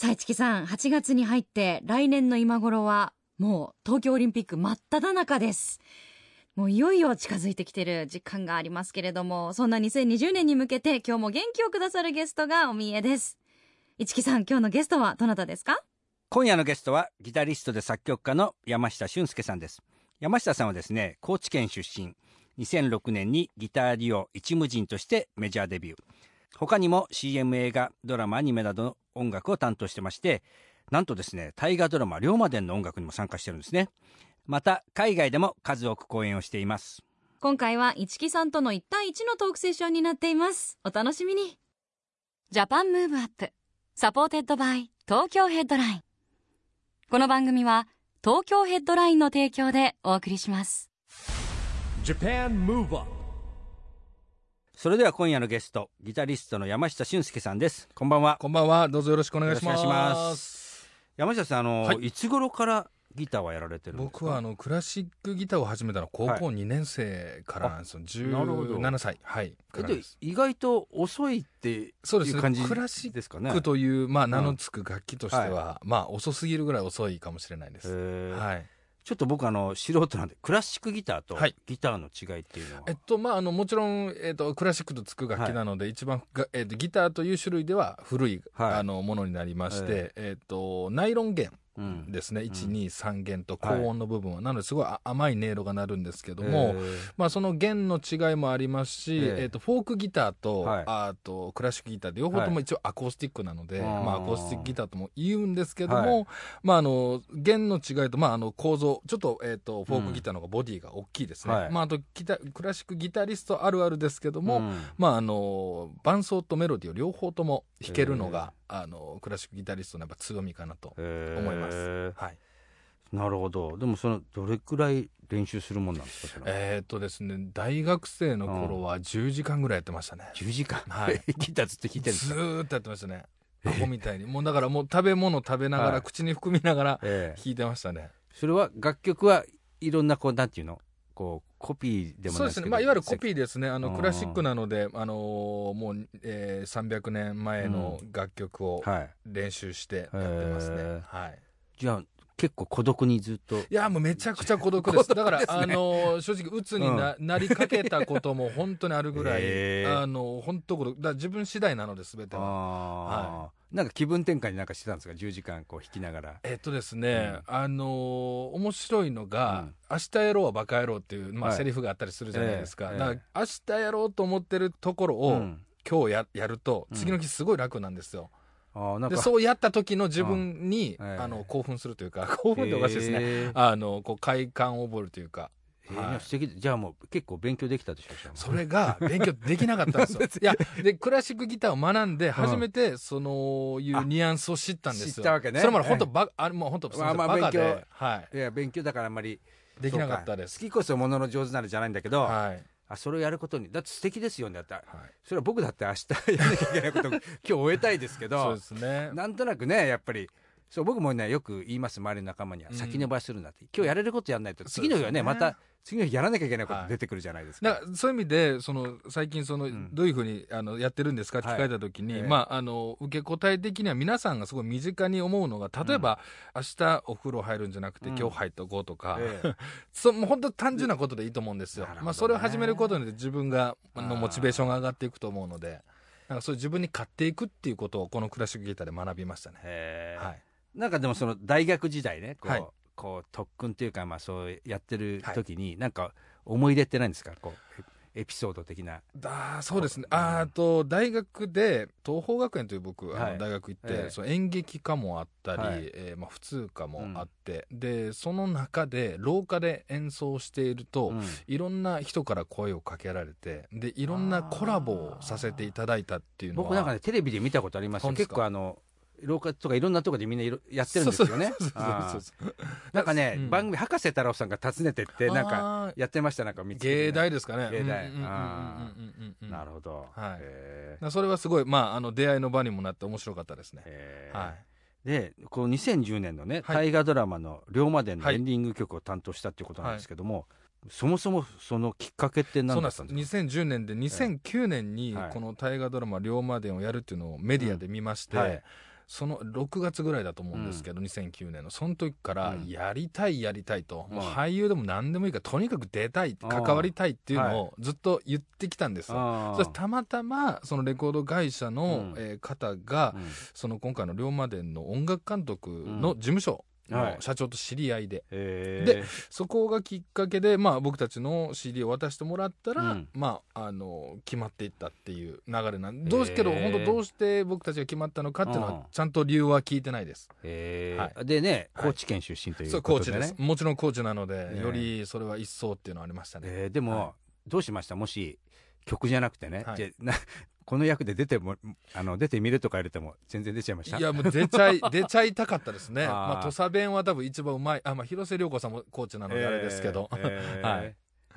さあ、市木さん、8月に入って、来年の今頃は、もう、東京オリンピック真っ只中です。もういよいよ近づいてきてる実感がありますけれども、そんな2020年に向けて今日も元気をくださるゲストがお見えです。市木さん、今日のゲストはどなたですか？今夜のゲストはギタリストで作曲家の山下俊介さんです山下さんはですね高知県出身2006年にギターデュオ一無人としてメジャーデビュー他にも CM 映画ドラマアニメなどの音楽を担当してましてなんとですね大河ドラマ「龍馬伝」の音楽にも参加してるんですね。また海外でも数多く公演をしています。今回は市木さんとの1対1のトークセッションになっています。お楽しみに。 Japan Move Up supported by 東京ヘッドライン。この番組は東京ヘッドラインの提供でお送りします。JAPAN MOVE UP それでは今夜のゲストギタリストの山下俊介さんですこんばんはこんばんは。どうぞよろしくお願いします。山下さんあの、はいい、つ頃からギターはやられてるんですか？僕はあのクラシックギターを始めたのは高校2年生からなんですよ。なるほど17歳。はい。意外と遅いってそうですいう感じクラシッですかね。クという、まあ、名の付く楽器としては、はまあ、遅すぎるぐらい遅いかもしれないです。はい。ちょっと僕あの素人なんでクラシックギターとはい。ギターの違いっていうのは、えっと、まあ、あの、もちろん、えっと、クラシックと付く楽器なので、一番が、えっと、ギターという種類では古い、はい。あの、ものになりまして、えっと、ナイロン弦。うん。ですね、ん。1、2、3弦とはい高音の部分は、なのですごいあ甘い音色が鳴るんですけどへも、ー。まあ、その弦の違いもありますし、ええ。えーとフォークギターと,、はい。あとクラシックギター両方とも一応アコースティックなので、はいまあ、アコースティックギターとも言うんですけども、はい。まあ、あの弦の違いと、まあ、あの構造ちょっと,、えー、とフォークギターの方がボディが大きいですね、はい。まあ、あとギタクラシックギタリストあるあるですけども、うん。まあ、あの伴奏とメロディーを両方とも弾けるのが、あのクラシックギタリストのやっぱ強みかなと思います。はい。なるほど。でもそのどれくらい練習するもんなんですかえーっとですね、大学生の頃は10時間ぐらいやってましたね。10時間、はい。ギターずっと弾いてるずっとやってましたね。アホみたいに。もうだからもう食べ物食べながら、はい。口に含みながらええ弾いてましたね。それは楽曲はいろんなこうなんていうの？こうコピーでもそうですね。まあいわゆるコピーですね。あのうんクラシックなので、あのーもう、えー、300年前の楽曲をはい練習してやってますね。へーはい。じゃあ結構孤独にずっといやもうめちゃくちゃ孤独です。だから、あのー正直鬱にな,、なりかけたことも本当にあるぐらい、あのー本当孤独。だ自分次第なので全ては。あーなんか気分転換になんかしてたんですか？10時間こう弾きながら。えっとですね、あのー面白いのが、うん。明日やろうはバカ野郎っていう、まあ、はい。セリフがあったりするじゃないですか。ええだから、明日やろうと思ってるところを、うん。今日ややると、うん。次の日すごい楽なんですよ。で、か。そうやった時の自分に、うん。ええ。あの、興奮するというか、興奮っておかしいですね。あの、こう、快感を覚えるというか。へーはい素敵じゃあもう結構勉強できたでしょそれが勉強できなかったんですよ。いや、で、クラシックギターを学んで、初めて、その、いうニュアンスを知ったんですよ。知ったわけねそれまで本当バカ、あれもう本当、すみませんまあまあバカで勉強、はい。いや勉強だからあんまりできなかったです好きこそものの上手なるじゃないんだけど、はい。あそれをやることにだって素敵ですよねだってはい。それは僕だって明日やらなきゃいけないことを今日終えたいですけそうどですね。なんとなくねやっぱりそう僕もねよく言います周りの仲間にはうん。先延ばしするなって、今日やれることやらないと。次の日はねねまた次の日やらなきゃいけないことはい。出てくるじゃないですか、だからそういう意味でその最近その、ん。どういうふうにあのやってるんですかって聞かれた時に、はい。ええ。まああの受け答え的には皆さんがすごい身近に思うのが例えば、明日お風呂入るんじゃなくて、うん。今日入っとこうとか、ええ。そうもう本当単純なことでいいと思うんですよ。ね。まあそれを始めることによって自分があのモチベーションが上がっていくと思うのでなんかそういう自分に勝っていくっていうことをこのクラシックギターで学びましたね。はいなんかでもその大学時代ねこう,、はい。こう特訓というかまあそうやってる時に、なんか思い出ってないんですか？こうエピソード的な。だそうですね、うん。あーと大学で東邦学園という僕、あはい。の大学行って、ええ。その演劇科もあったり、はい。えーまあ、普通科もあって、でその中で廊下で演奏していると、うん。いろんな人から声をかけられてでいろんなコラボをさせていただいたっていうのは。僕なんかねテレビで見たことありますよ。結構あの廊下とかいろんなところでみんないろやってるんですよねなんかね、うん番組博士太郎さんが訪ねてってなんかやってましたなんか見つけね芸大ですかね芸大なるほど、はいそれはすごい、まあ、あの出会いの場にもなって面白かったですね。はい、でこの2010年のね、はい大河ドラマの「龍馬伝」のエンディング曲を担当したっていうことなんですけども、そもそもそのきっかけってそうなんです何だったんですか2010年で2009年にこの大河ドラマ「龍馬伝」をやるっていうのをメディアで見まして、うんその6月ぐらいだと思うんですけど、2009年の。その時からうん。やりたいやりたいと、うん。もう俳優でも何でもいいからとにかく出たい関わりたいっていうのをずっと言ってきたんですよ。あー。そしてたまたまそのレコード会社の、うん。えー方が、うん。その今回の龍馬伝の音楽監督の事務所はいの社長と知り合いで、でそこがきっかけで、まあ、僕たちの CD を渡してもらったら、うん。まあ、あの決まっていったっていう流れなんでどうしけど本当どうして僕たちが決まったのかっていうのうん。はちゃんと理由は聞いてないです。はでねはい。高知県出身といそううことでね。コーチです。もちろんコーチなので、ね。よりそれは一層っていうのはありましたね。えーでも、はどうしました？もし曲じゃなくてね、はい。じゃなこの役で出てもあの出てみるとか入れても全然出ちゃいました。いやもう出ちゃい 出ちゃいたかったですね。まあ土佐弁は多分一番うまい。あまあ広瀬涼子さんもコーチなのであれですけど、えー。はい。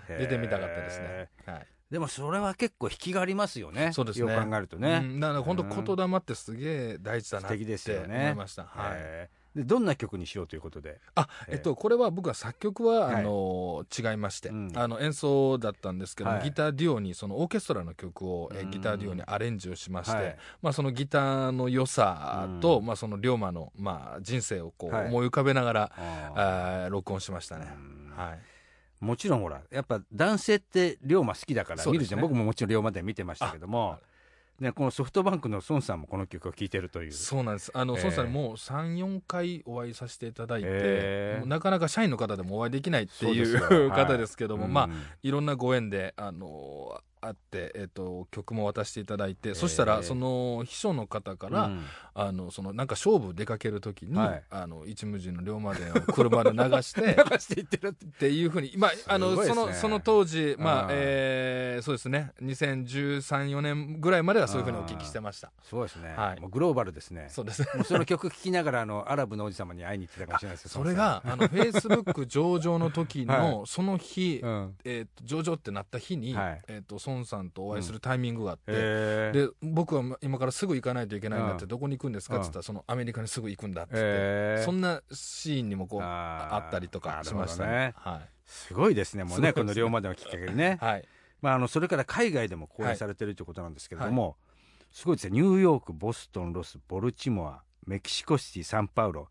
出てみたかったですね。はい。でもそれは結構引きがありますよね。そうですね。よく考えるとね、うん。だから本当言霊ってすげえ大事だなって思ね。いました。はい。えーでどんな曲にしようということで？あ、えっと、これは僕は作曲は、はい。あの違いまして、うん。あの演奏だったんですけど、はい。ギターデュオにそのオーケストラの曲を、えギターデュオにアレンジをしまして、はい。まあ、そのギターの良さと、うん。まあ、その龍馬の、まあ、人生をこうはい。思い浮かべながら、あ録音しましたね。うん。はい、もちろんほらやっぱ男性って龍馬好きだから見るじゃん、僕ももちろん龍馬で見てましたけどもね、このソフトバンクの孫さんもこの曲を聴いてるという。そうなんです。あの、えー孫さんにもう3、4回お会いさせていただいて、えーなかなか社員の方でもお会いできないっていようはい。方ですけども、まあうん、いろんなご縁で、あのあって、えっと曲も渡していただいて、ーそしたらその秘書の方から、うん。あのそのなんか勝負出かける時に、はい。あの一無人の龍馬伝を車で流して 流していってるっていうふうに、まあ、あのね。そのその当時、まあうんえーそうですね。2013、4年ぐらいまではそういうふうにお聞きしてました。すごいですね、はい。もうグローバルですね。そうです。ねもうその曲聴きながらあのアラブの王子様に会いに行ってたかもしれないですよ それが、あの、フェイスブック上場の時の、はその日、うん。えっ、と、上場ってなった日に、はい。えっ、と、孫さんとお会いするタイミングがあって、えー。で、僕は今からすぐ行かないといけないんだって、うん。どこに行くんですかって言ったら、そのアメリカにすぐ行くんだって言って、えー。そんなシーンにもこう、あったりとかしましたね。ほはすごいですねもうねね。この龍馬でのきっかけにね、い。はい。まあ、あのそれから海外でも公演されてるということなんですけれども、すごいですねニューヨークボストンロスボルチモアメキシコシティサンパウロ、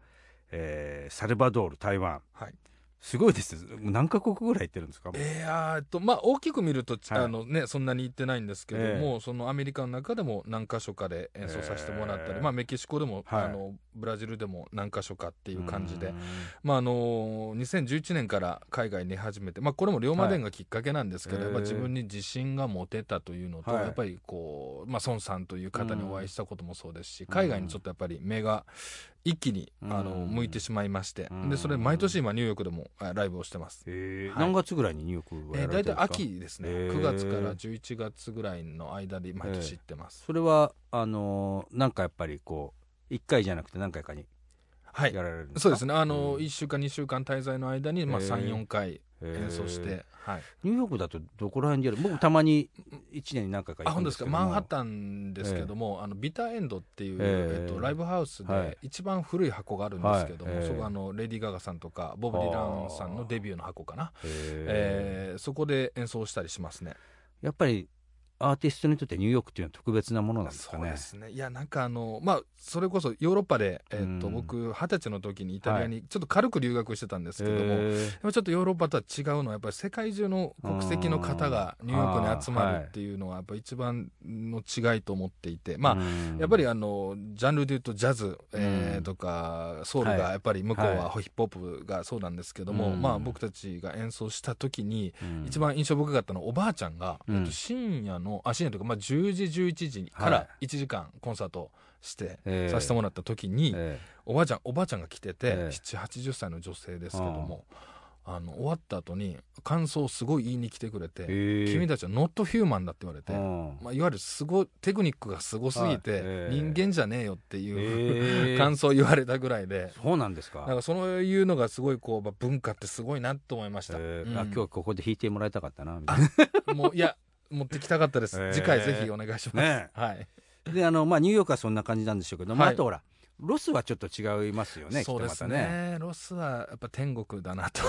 えーサルバドール台湾。はい。すごいです。何カ国ぐらい行ってるんですか、えー、っと、まあ、大きく見ると、はい。あのね、そんなに行ってないんですけども、えそのアメリカの中でも何箇所かで演奏させてもらったり、えーまあ、メキシコでも、はい。あの、ブラジルでも何箇所かっていう感じで。うん、まあ、あの2011年から海外に出始めて、まあ、これも龍馬伝がきっかけなんですけど、はい。やっぱ自分に自信が持てたというのと、はい。やっぱりこう、まあ、孫さんという方にお会いしたこともそうですし、ん。海外にちょっとやっぱり目が一気に、うん。あの向いてしまいまして、うん。でそれ毎年今ニューヨークでもあライブをしてます。何月ぐらいにニューヨークはやえー、大体られてるんですか、秋ですね、へー9月から11月ぐらいの間で毎年行ってます。それはあのーなんかやっぱりこう1回じゃなくて何回かにはい。そうですね、あの、うん。1週間、2週間滞在の間に、まあ、へー。3、4回演奏して、はい。ニューヨークだとどこら辺でやる？僕たまに1年に何回か行くんですけども。マンハッタンですけども、あのビターエンドっていう、ええ。えっと、ライブハウスはい。で一番古い箱があるんですけども、はい。ええ。そこあの、レディー・ガガさんとか、ボブ・ディランさんのデビューの箱かな、えーそこで演奏したりしますね。やっぱりアーティストにとってニューヨークっていうのは特別なものなんですかね。そうですね。いや、なんかあの、まあ、それこそヨーロッパで、えっと、うん。僕、二十歳の時にイタリアにちょっと軽く留学してたんですけども、へー。やっぱちょっとヨーロッパとは違うのは、やっぱり世界中の国籍の方がニューヨークに集まるっていうのは、やっぱ一番の違いと思っていて、まあ、うん。やっぱりあの、ジャンルで言うとジャズ、えーうん。とか、ソウルがはい。やっぱり向こうははヒップホップがそうなんですけども、うん。まあ僕たちが演奏した時に、うん。一番印象深かったのはおばあちゃんが、うん。えっと深夜の、あ、深夜というか、まあ10時、11時かはら1時間コンサートして、えーさせてもらった時に、えおばあちゃん、おばあちゃんが来てて、ええ。7、80歳の女性ですけども、あの終わった後に感想をすごい言いに来てくれて君たちはノットヒューマンだって言われて、うんまあ、いわゆるすごいテクニックがすごすぎて、人間じゃねえよっていう、感想を言われたぐらいで。そうなんですか。なんかそういうのがすごいこう、まあ文化ってすごいなと思いました、うん。えーあ今日ここで弾いてもらいたかったなみたいな。もういや持ってきたかったです、次回ぜひお願いします、ね。はい。であの、まあ、ニューヨークはそんな感じなんでしょうけど、まあ、はい。あとほらロスはちょっと違いますよねそうですきっとまたね。ロスはやっぱ天国だなと。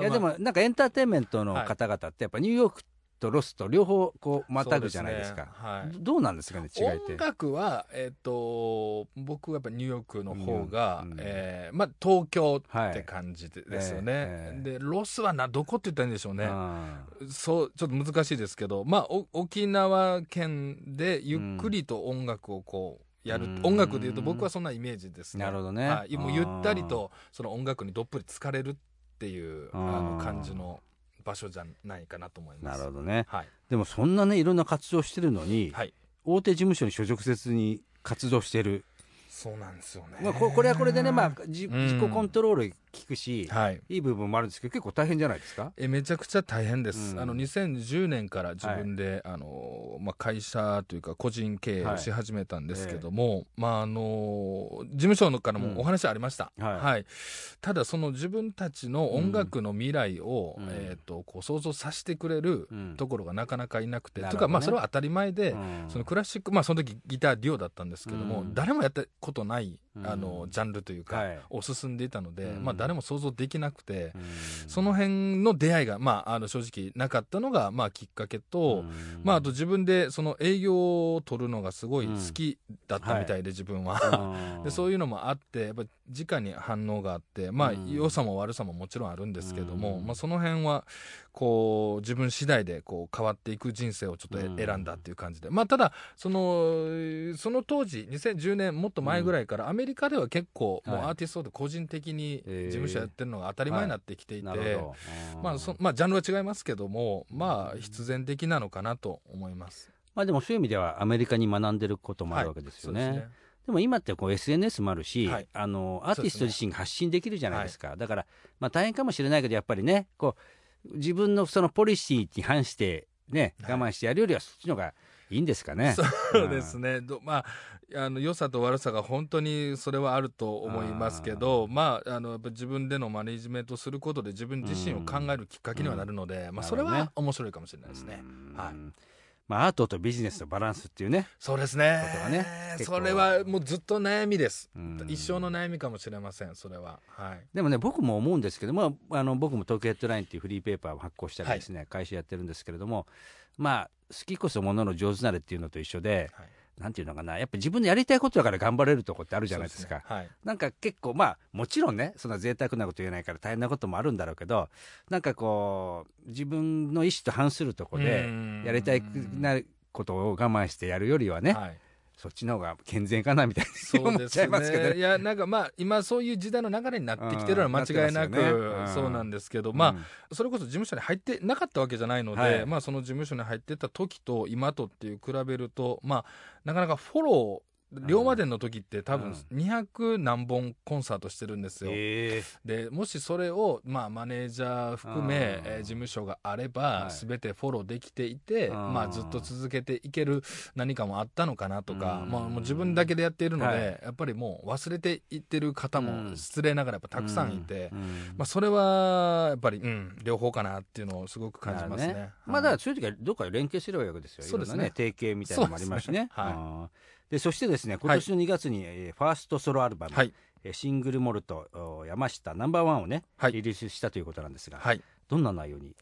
いやでもなんかエンターテインメントの方々ってやっぱニューヨークとロスと両方こうまたぐじゃないですか。ねはい。どどうなんですかね違いって。音楽は、えっと僕はやっぱニューヨークの方が、うんえーまあ、東京はいって感じでですよね、ええでロスはなどこって言ったらいいんでしょうね。あそうちょっと難しいですけど、まあ、お沖縄県でゆっくりと音楽をこうやる、うん。音楽でいうと僕はそんなイメージですね。なるほどね。はい、もうゆったりとその音楽にどっぷり疲れるっていうあの感じの場所じゃないかなと思いーます。なるほどね。はい、でもそんなねいろんな活動してるのに、はい、大手事務所に所属せずに活動してる、そうなんですよね、まあ、ここれはこれでね、まあ、自己コントロール効くし、はい。いい部分もあるんですけど結構大変じゃないですか？えめちゃくちゃ大変です、うん。あの2010年から自分で、あのまあ、会社というか個人経営をし始めたんですけども、まああの事務所のからもお話ありました、うんはい。はい。ただその自分たちの音楽の未来を、うん。えー、とこう想像させてくれるうん。ところがなかなかいなくて、なるほどね。というかまあそれは当たり前で、うん。そのクラシックまあその時ギターデュオだったんですけども、うん。誰もやったことないうんあのジャンルというか、はい。を進んでいたので、うん。まあ誰も想像できなくて、うん。その辺の出会いが、まあ、あの正直なかったのが、まあ、きっかけと、うん。まあ、あと自分でその営業を取るのがすごい好きだったみたいで、自分は。でそういうのもあってやっぱ直に反応があってまあうん。良さも悪さももちろんあるんですけども、うん。まあ、その辺はこう自分次第でこう変わっていく人生をちょっと選んだっていう感じで、まあ、ただそのその当時2010年もっと前ぐらいからアメリカでは結構もうはい。アーティストで個人的にえー。事務所やってるのが当たり前になってきていて、まあそまあ、ジャンルは違いますけども、まあ、必然的なのかなと思います。まあでもそういう意味ではアメリカに学んでることもあるわけですよね。はい。でも今ってこう SNS もあるし、はい。あのアーティスト自身が発信できるじゃないですか、だから、まあ、大変かもしれないけどやっぱりねこう自分のそのポリシーに反して、ね、はい。我慢してやるよりはそっちの方がいいんですかね。そうですね、どまあ、あの良さと悪さが本当にそれはあると思いますけど、まあ、あのやっぱ自分でのマネジメントすることで自分自身を考えるきっかけにはなるので、まあ、それは面白いかもしれないですね。うん。はいまあ、アートとビジネスのバランスっていうね、そうですね。ねそれはもうずっと悩みです、うん。一生の悩みかもしれません、それは。はい。でもね、僕も思うんですけど、まあ、あの僕も東京ヘッドラインっていうフリーペーパーを発行したりですね、会社やってるんですけれども、まあ、好きこそものの上手なれっていうのと一緒で、はいなんていうのかな、やっぱ自分のやりたいことだから頑張れるとこってあるじゃないですか。ね。はい。なんか結構、まあ、もちろんね、そんな贅沢なこと言えないから大変なこともあるんだろうけど、なんかこう、自分の意思と反するとこでう、ん。やりたいなことを我慢してやるよりはね、はいそっちの方が健全かなみたいにそう思っちゃいますけどね。ね。いや、なんかまあ、今そういう時代の流れになってきてるのは間違いなうんなねそうなんですけど、まあ、うんそれこそ事務所に入ってなかったわけじゃないので、はいまあその事務所に入ってた時と今とっていう比べると、まあ、なかなかフォロー、龍馬伝の時って多分200何本コンサートしてるんですよ。え。でもしそれを、まあ、マネージャー含め、うん。えー事務所があれば、はい。すべてフォローできていて、うん。まあ、ずっと続けていける何かもあったのかなとか、うん。まあ、もう自分だけでやっているので、はい。やっぱりもう忘れていってる方うん。も失礼ながらやっぱたくさんいて、うん。まあ、それはやっぱり、うん、両方かなっていうのをすごく感じますね。なるはいまあだからそういう時はどっかで連携すればいいわけですよ。そうですね。提携みたいなのもありますしね。すね。はいでそしてですね今年の2月に、えーファーストソロアルバム、はい。えーシングルモルトお山下ナンバーワンをね、はい。リリースしたということなんですが、はい。どんな内容に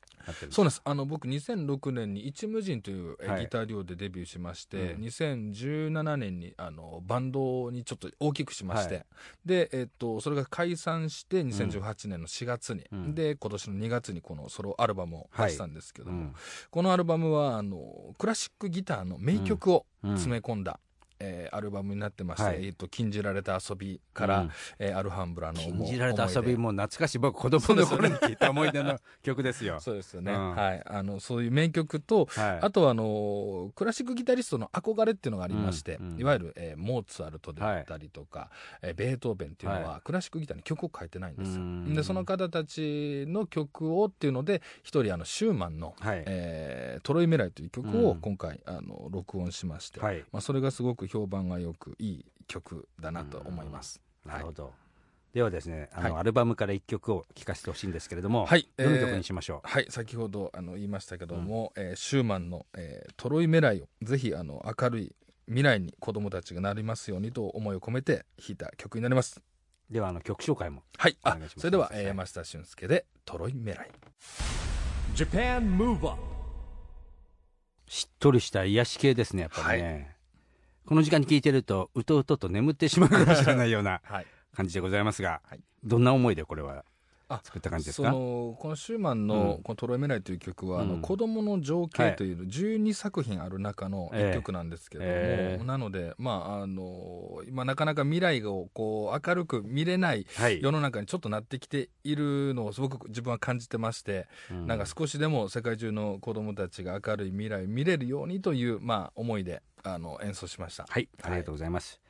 そうです。あの僕2006年に一無人というギターデュオでデビューしまして、うん。2017年にあのバンドにちょっと大きくしまして、はい。で、えっと、それが解散して2018年の4月に、うん。で今年の2月にこのソロアルバムを出したんですけども、うん。このアルバムはあのクラシックギターの名曲をうん。詰め込んだ、えーアルバムになってまして、はい。えーと禁じられた遊びから、うん。えーアルハンブラの禁じられた遊びもも懐かしい。僕子供の頃に聞いた思い出の曲ですよ。そうですよね、うん。はい、あのそういう名曲と、はい。あとはあのクラシックギタリストの憧れっていうのがありまして、うんうんいわゆる、えーモーツァルトであったりとか、えーベートーベンっていうのは、はクラシックギターに曲を書いてないんですよ。うん。でその方たちの曲をっていうので一人あのシューマンの、はい。えートロイメライ」という曲うん。を今回、あの録音しまして、はい。まあ、それがすごく評判がよくいい曲だなと思います。なるほど、ではですねあの、はい。アルバムから一曲を聴かせてほしいんですけれども、はい。どのえー曲にしましょう、はい。先ほどあの言いましたけども、えーシューマンの、えートロイメライ」をぜひあの明るい未来に子供たちがなりますようにと思いを込めて弾いた曲になります。ではあの曲紹介もはい、あお願いします。それでは、はい。えー山下俊介で「トロイメライ」Japan Move Up しっとりした癒し系ですねやっぱりね、この時間に聴いてるとうとうとと眠ってしまうかもしれないようなはい、感じでございますが、はい。どんな思いでこれはあ作った感じですそか？のこのシューマンのうん「このトロイメライ」という曲は、あうん。の子供の情景という12作品ある中の1曲なんですけれども、ええ。なので、まあ、あの今なかなか未来をこう明るく見れないはい。世の中にちょっとなってきているのをすごく自分は感じてまして、うん。なんか少しでも世界中の子供たちが明るい未来を見れるようにという、まあ、思いであの演奏しました。はい、ありがとうございます。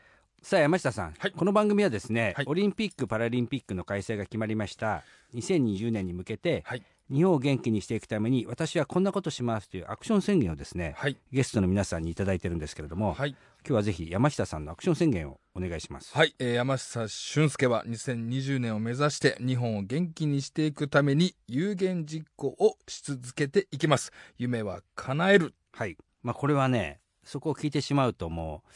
さあ山下さん、はいこの番組はですね、はいオリンピック・パラリンピックの開催が決まりました2020年に向けて、はい日本を元気にしていくために私はこんなことしますというアクション宣言をですね、はい、ゲストの皆さんにいただいてるんですけれども、はい今日はぜひ山下さんのアクション宣言をお願いします。はい、えー山下俊介は2020年を目指して日本を元気にしていくために有言実行をし続けていきます。夢は叶える。はい。まあこれはね、そこを聞いてしまうともう、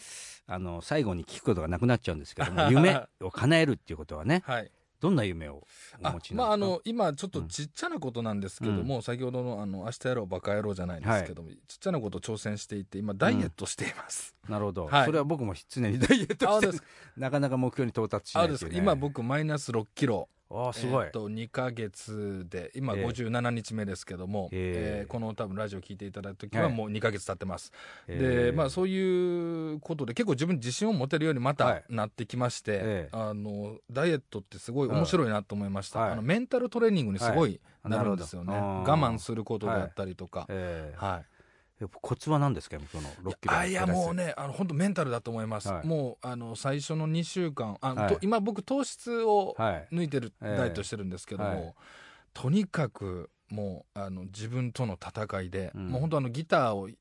あの、最後に聞くことがなくなっちゃうんですけども、夢を叶えるっていうことはね、はい。どんな夢をおあ持ちなんですか？まああの今ちょっとちっちゃなことなんですけども、先ほどのあの明日やろうバカ野郎じゃないですけども、ちっちゃなことを挑戦していて今ダイエットしています。なるほど、はい。それは僕も常にダイエットして なかなか目標に到達しなあいね、です。今僕マイナス6キロ。ああすごい、えーと2ヶ月で今ええ57日目ですけども、えええーこの多分ラジオ聞いていただいた時ははい。もう2ヶ月経ってます、えー。でまあそういうことで結構自分に自信を持てるようにまはたい。なってきまして、ええ。あのダイエットってすごい面白いなと思いました、はい。あのメンタルトレーニングにすごいはい。なるんですよね、我慢することであったりとか、えーはいコツは何ですかその6キロあいやもうねあの本当メンタルだと思います、はい。もうあの最初の2週間あ、はいと今僕糖質をはい抜いてる、ええダイエットしてるんですけども、はいとにかくもうあの自分との戦いで、うんもう本当あのギターを弾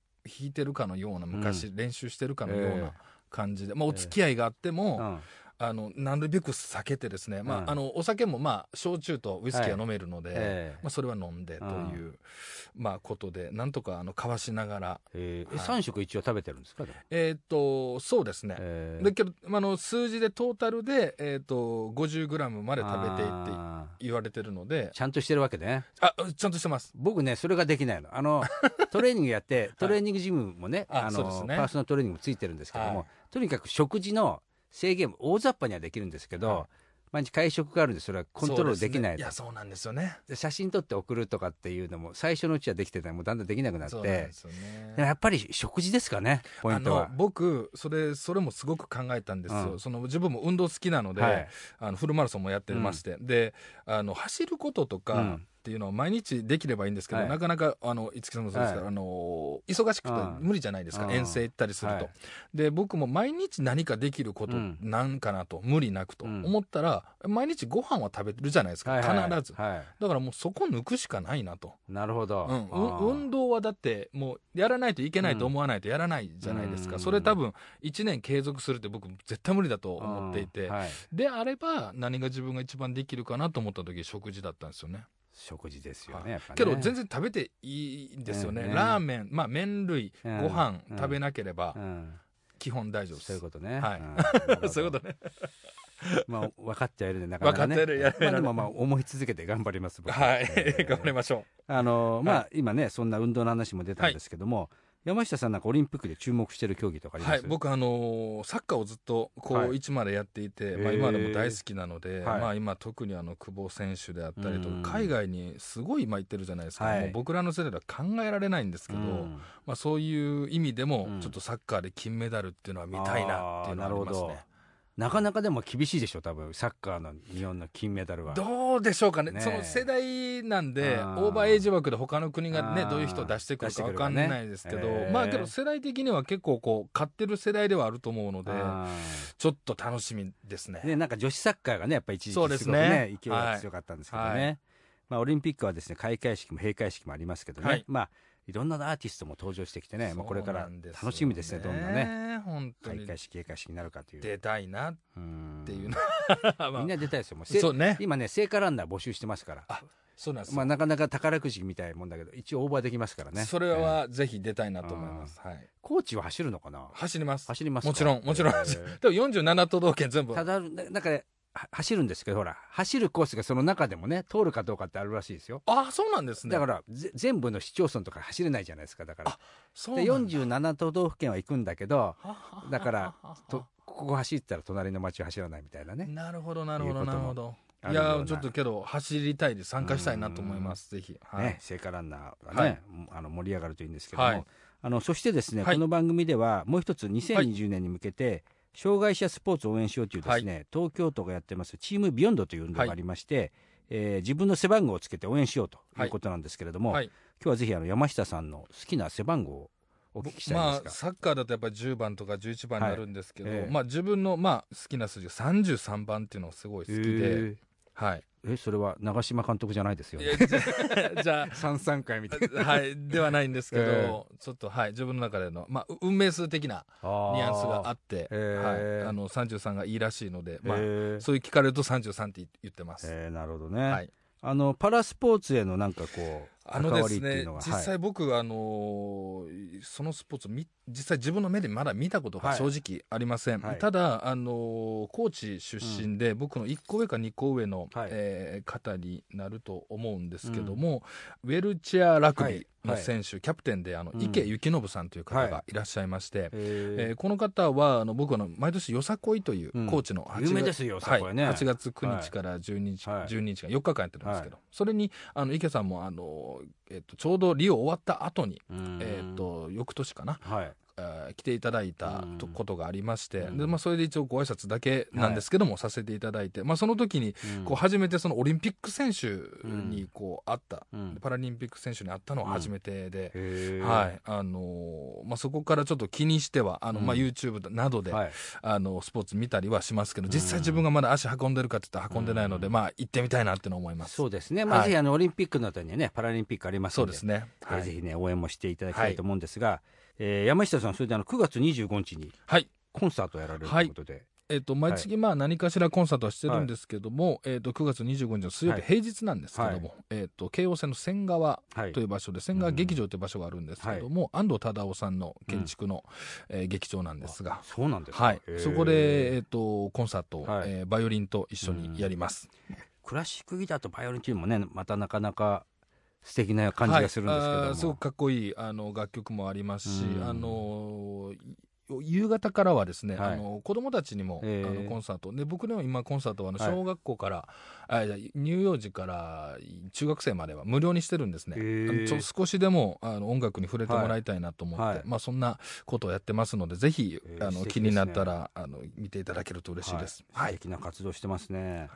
いてるかのような昔、練習してるかのようええな感じで、まあ、お付き合いがあっても、うんあのなるべく避けてですね、まあうん。あのお酒もまあ焼酎とウイスキーは飲めるので、ええ。まあ、それは飲んでという、まあ、ことでなんとかあの交わしながら。えーえはい3食一応食べてるんですか？えーっとそうですね、えーだけどあの数字でトータルで、えー、と 50g まで食べていってあ言われてるので。ーちゃんとしてるわけね。あちゃんとしてます。僕ねそれができないの。あの トレーニングやってトレーニングジムもね、ああのね。パーソナルトレーニングもついてるんですけども、はい。とにかく食事の制限も大雑把にはできるんですけど、はい。毎日会食があるんでそれはコントロールできないねいやそうなんですよね。で写真撮って送るとかっていうのも最初のうちはできてたのもだんだんできなくなって。ね。やっぱり食事ですかね？ポイントは。あの。僕それそれもすごく考えたんですよ、うん。その自分も運動好きなので、はい。あのフルマラソンもやってまして、であの走ることとかうんっていうのは毎日できればいいんですけど、はい。なかなかあの五木さんもそうですけど、はい。あの忙しくてうん。無理じゃないですか、うん。遠征行ったりすると、はい。で僕も毎日何かできることうん。なんかなと、無理なくとうん。思ったら毎日ご飯は食べてるじゃないですか、必ず。はだからもうそこ抜くしかないなと。い、なるほど、うん、運動はだってもうやらないといけないと思わないとやらないじゃないですか、うん。それ多分1年継続するって僕絶対無理だと思っていて、であれば何が自分が一番できるかなと思った時食事だったんですよね食事ですよはい。ね。けど全然食べていいんですよね、うんねラーメン。まあ麺類、うん。ご飯うん。食べなければうん、基本大丈夫です、そういうことね、はい。そういうことね。まあ分かっちゃいるんでなかなかね。分かってるやまあでもまあ思い続けて頑張ります僕は。い。え ー頑張りましょあのまあ、は今ねそんな運動の話も出たんですけども、山下さんなんかオリンピックで注目してる競技とかあります？はい、僕、あのーサッカーをずっと高はい。1までやっていて、まあ、へー今でも大好きなので、はい。まあ、今、特にあの久保選手であったりと海外にすごい今行ってるじゃないですか、はい。もう僕らの世代では考えられないんですけど、うん。まあ、そういう意味でもうん、ちょっとサッカーで金メダルっていうのは見たいなっていうのはありますね。なかなかでも厳しいでしょ多分。サッカーの日本の金メダルは。どうでしょうかね。ねえ。その世代なんで、オーバーエイジ枠で他の国がねどういう人を出してくるか分かんないですけど、えーまあけど世代的には結構こう、勝ってる世代ではあると思うので、あちょっと楽しみですね。ーねなんか女子サッカーがねやっぱ一時期すごくねね勢いが強かったんですけどね、はい。まあ、オリンピックはですね開会式も閉会式もありますけどね、はい。まあいろんなアーティストも登場してきてね、まあ、これから楽しみですねどんなね。本当に。開会式閉会式になるかという。出たいなっうんていうの。まあ。みんな出たいですよ。もうせそうね。今ね聖火ランナー募集してますから。あそうなんですよ。まあ、なかなか宝くじみたいなもんだけど一応オーバーできますからね。それはぜひ出たいなと思います、はい、コーチは走るのかな？走ります。走りますか？もちろんもちろんへーでも47都道府県全部。ただななんかねは走るんですけどほら走るコースがその中でもね通るかどうかってあるらしいですよ。あそうなんですね。だからぜ全部の市町村とか走れないじゃないですかだから。でそうなんだ。47都道府県は行くんだけどだからとここ走ったら隣の町を走らないみたいなね。なるほどなるほどなるほど。いやちょっとけど走りたいです。参加したいなと思います。ぜひ。はい、ね、聖火ランナーがね、はい。あの盛り上がるといいんですけども、はい。あのそしてですね、はい。この番組ではもう一つ2020年に向けて、障害者スポーツを応援しようというですね、東京都がやってますチームビヨンドという運動がありまして、えー自分の背番号をつけて応援しようということなんですけれども、はい。今日はぜひあの山下さんの好きな背番号をお聞きしたいんまあですが、サッカーだとやっぱり10番とか11番になるんですけど、はいええ。まあ自分のまあ好きな数字が33番っていうのがすごい好きで、えはい。ーえそれは長嶋監督じゃないですよね。じゃあ 三三回みたいな。あはいではないんですけど、えちょっとはい自分の中でのまあう運命数的なニュアンスがあって、ええ。はい、あの33がいいらしいので、まあ、えーそういう聞かれると33って言ってます、えーなるほどね、はい。あのパラスポーツへのなんかこうあの関ですね実際僕、あのーそのスポーツみ実際自分の目でまだ見たことがはい。正直ありません、はい。ただ、あのー高知出身で、僕の1個上か2個上の、はい。えー方になると思うんですけども、ウェルチェアラグビーの選手、キャプテンであのうん。池幸信さんという方がい。らっしゃいまして、ええーこの方はあの僕はあの毎年よさこいといううん。高知の8月,、有名ですよよさこいね。はい、8月9日から12日,、はい。12日間4日間やってるんですけど、それにあの池さんもあの、えっとちょうどリオ終わった後に、うん。えっと翌年かな、はいえー来ていただいたことがありまして、うん。でまあ、それで一応ご挨拶だけなんですけども、させていただいて、まあ、その時にこう初めてそのオリンピック選手にこう会った、うん。パラリンピック選手に会ったのは初めてで。へー。はい。あのーまあ、そこからちょっと気にしてはあの、まあ、うん YouTube などで、はい。あのスポーツ見たりはしますけど実際自分がまだ足運んでるかって言ったら運んでないので、うん。まあ行ってみたいなってのは思います。そうですね、まあはい。ぜひあのオリンピックの後にはねパラリンピックありますのでそうですね。ぜひね応援もしていただきたいと思うんですが、えー山下さんそれであの9月25日にはい。コンサートをやられるということで、えっと毎月まあ何かしらコンサートはしてるんですけども、えっと9月25日の水曜日、はい。平日なんですけども、えっと京王線の仙川はい。という場所で仙川劇場という場所があるんですけども、安藤忠雄さんの建築の、えー劇場なんですが。あ。そうなんですか。はい。そこで、えっとコンサートを、はい。えーバイオリンと一緒にやります。クラシックギターとバイオリンっていうのもねまたなかなか素敵な感じがするんですけども、はいすごくかっこいいあの楽曲もありますし、うん。あの夕方からはですね、はい。あの子供たちにも、えー。あのコンサート。で僕でも今コンサートはあのはい。小学校から、あじゃあ乳幼児から中学生までは無料にしてるんですね、へー。ちょ少しでもあの音楽に触れてもらいたいなと思って、はい。はい。まあ、そんなことをやってますのでぜひ、えーあのね。気になったらあの見ていただけると嬉しいです。はい、素敵な活動してますね。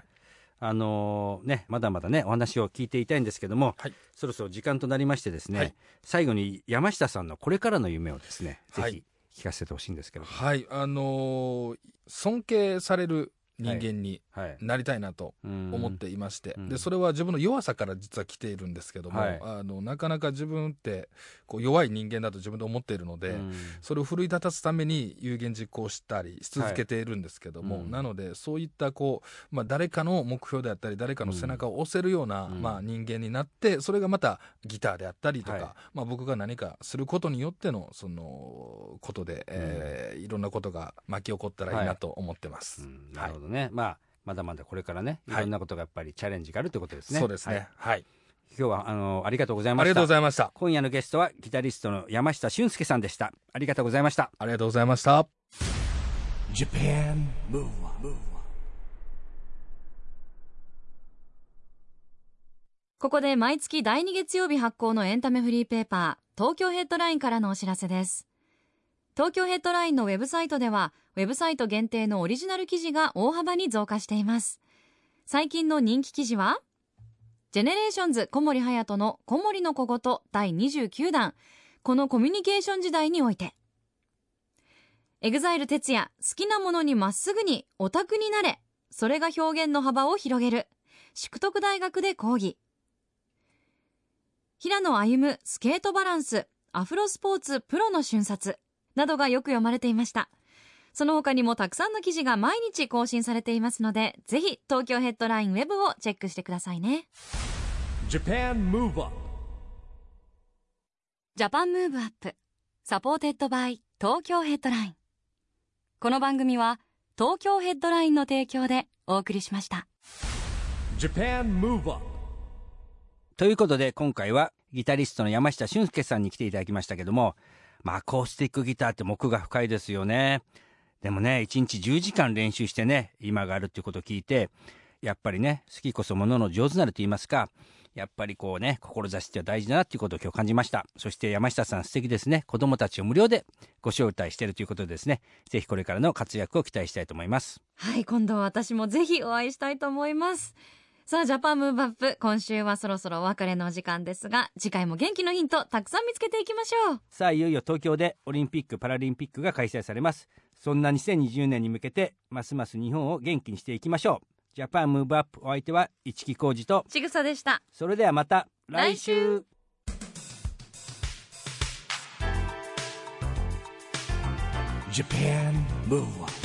あのね、まだまだね、お話を聞いていたいんですけども、はい。そろそろ時間となりましてですね、はい。最後に山下さんのこれからの夢をですね、ぜはい。ひ聞かせてほしいんですけれども。はい。あのー尊敬される人間にはい。なりたいなと思思っていまして、うん。でそれは自分の弱さから実は来ているんですけども、はい。あのなかなか自分ってこう弱い人間だと自分で思っているので、それを奮い立たすために有言実行したりし続けているんですけども、はい。うんなのでそういったこう、まあ、誰かの目標であったり誰かの背中を押せるような、うん。まあ、人間になってそれがまたギターであったりとか、はい。まあ、僕が何かすることによってのそのことで、えーいろんなことが巻き起こったらいいなと思ってます。うん。なるほどね。まあ、まだまだこれからね、いはい。ろんなことがやっぱりチャレンジがあるということですね。そうですね、はい。はい。今日はあのありがとうございました。ありがとうございました。今夜のゲストはギタリストの山下俊介さんでした。ありがとうございました。ありがとうございました。Japan Move Up ここで毎月第2月曜日発行のエンタメフリーペーパー東京ヘッドラインからのお知らせです東京ヘッドラインのウェブサイトではウェブサイト限定のオリジナル記事が大幅に増加しています。最近の人気記事は GENERATIONS 小森隼人の小森の小言第29弾。このコミュニケーション時代において。 EXILE 哲也好きなものにまっすぐにオタクになれ。それが表現の幅を広げる。淑徳大学で講義。平野歩夢スケートバランス。アフロスポーツプロの瞬殺。などがよく読まれていました。その他にもたくさんの記事が毎日更新されていますのでぜひ東京ヘッドラインウェブをチェックしてくださいね。Japan Move Up Japan Move Up supported by 東京ヘッドラインこの番組は東京ヘッドラインの提供でお送りしました。Japan Move Up ということで今回はギタリストの山下俊介さんに来ていただきましたけどもまあアコースティックギターって奥が深いですよね。でもね1日10時間練習してね今があるっていうことを聞いてやっぱりね好きこそものの上手なると言いますかやっぱりこうね志って大事だなっていうことを今日感じました。そして山下さん素敵ですね。子供たちを無料でご招待してるということでですね。ぜひこれからの活躍を期待したいと思います。はい今度は私もぜひお会いしたいと思います。さあジャパンムーブアップ今週はそろそろお別れのお時間ですが次回も元気のヒントたくさん見つけていきましょう。さあいよいよ東京でオリンピック・パラリンピックが開催されます。そんな2020年に向けてますます日本を元気にしていきましょう。ジャパンムーブアップお相手は市木浩二とちぐさでした。それではまた来来週。週 Japan Move Up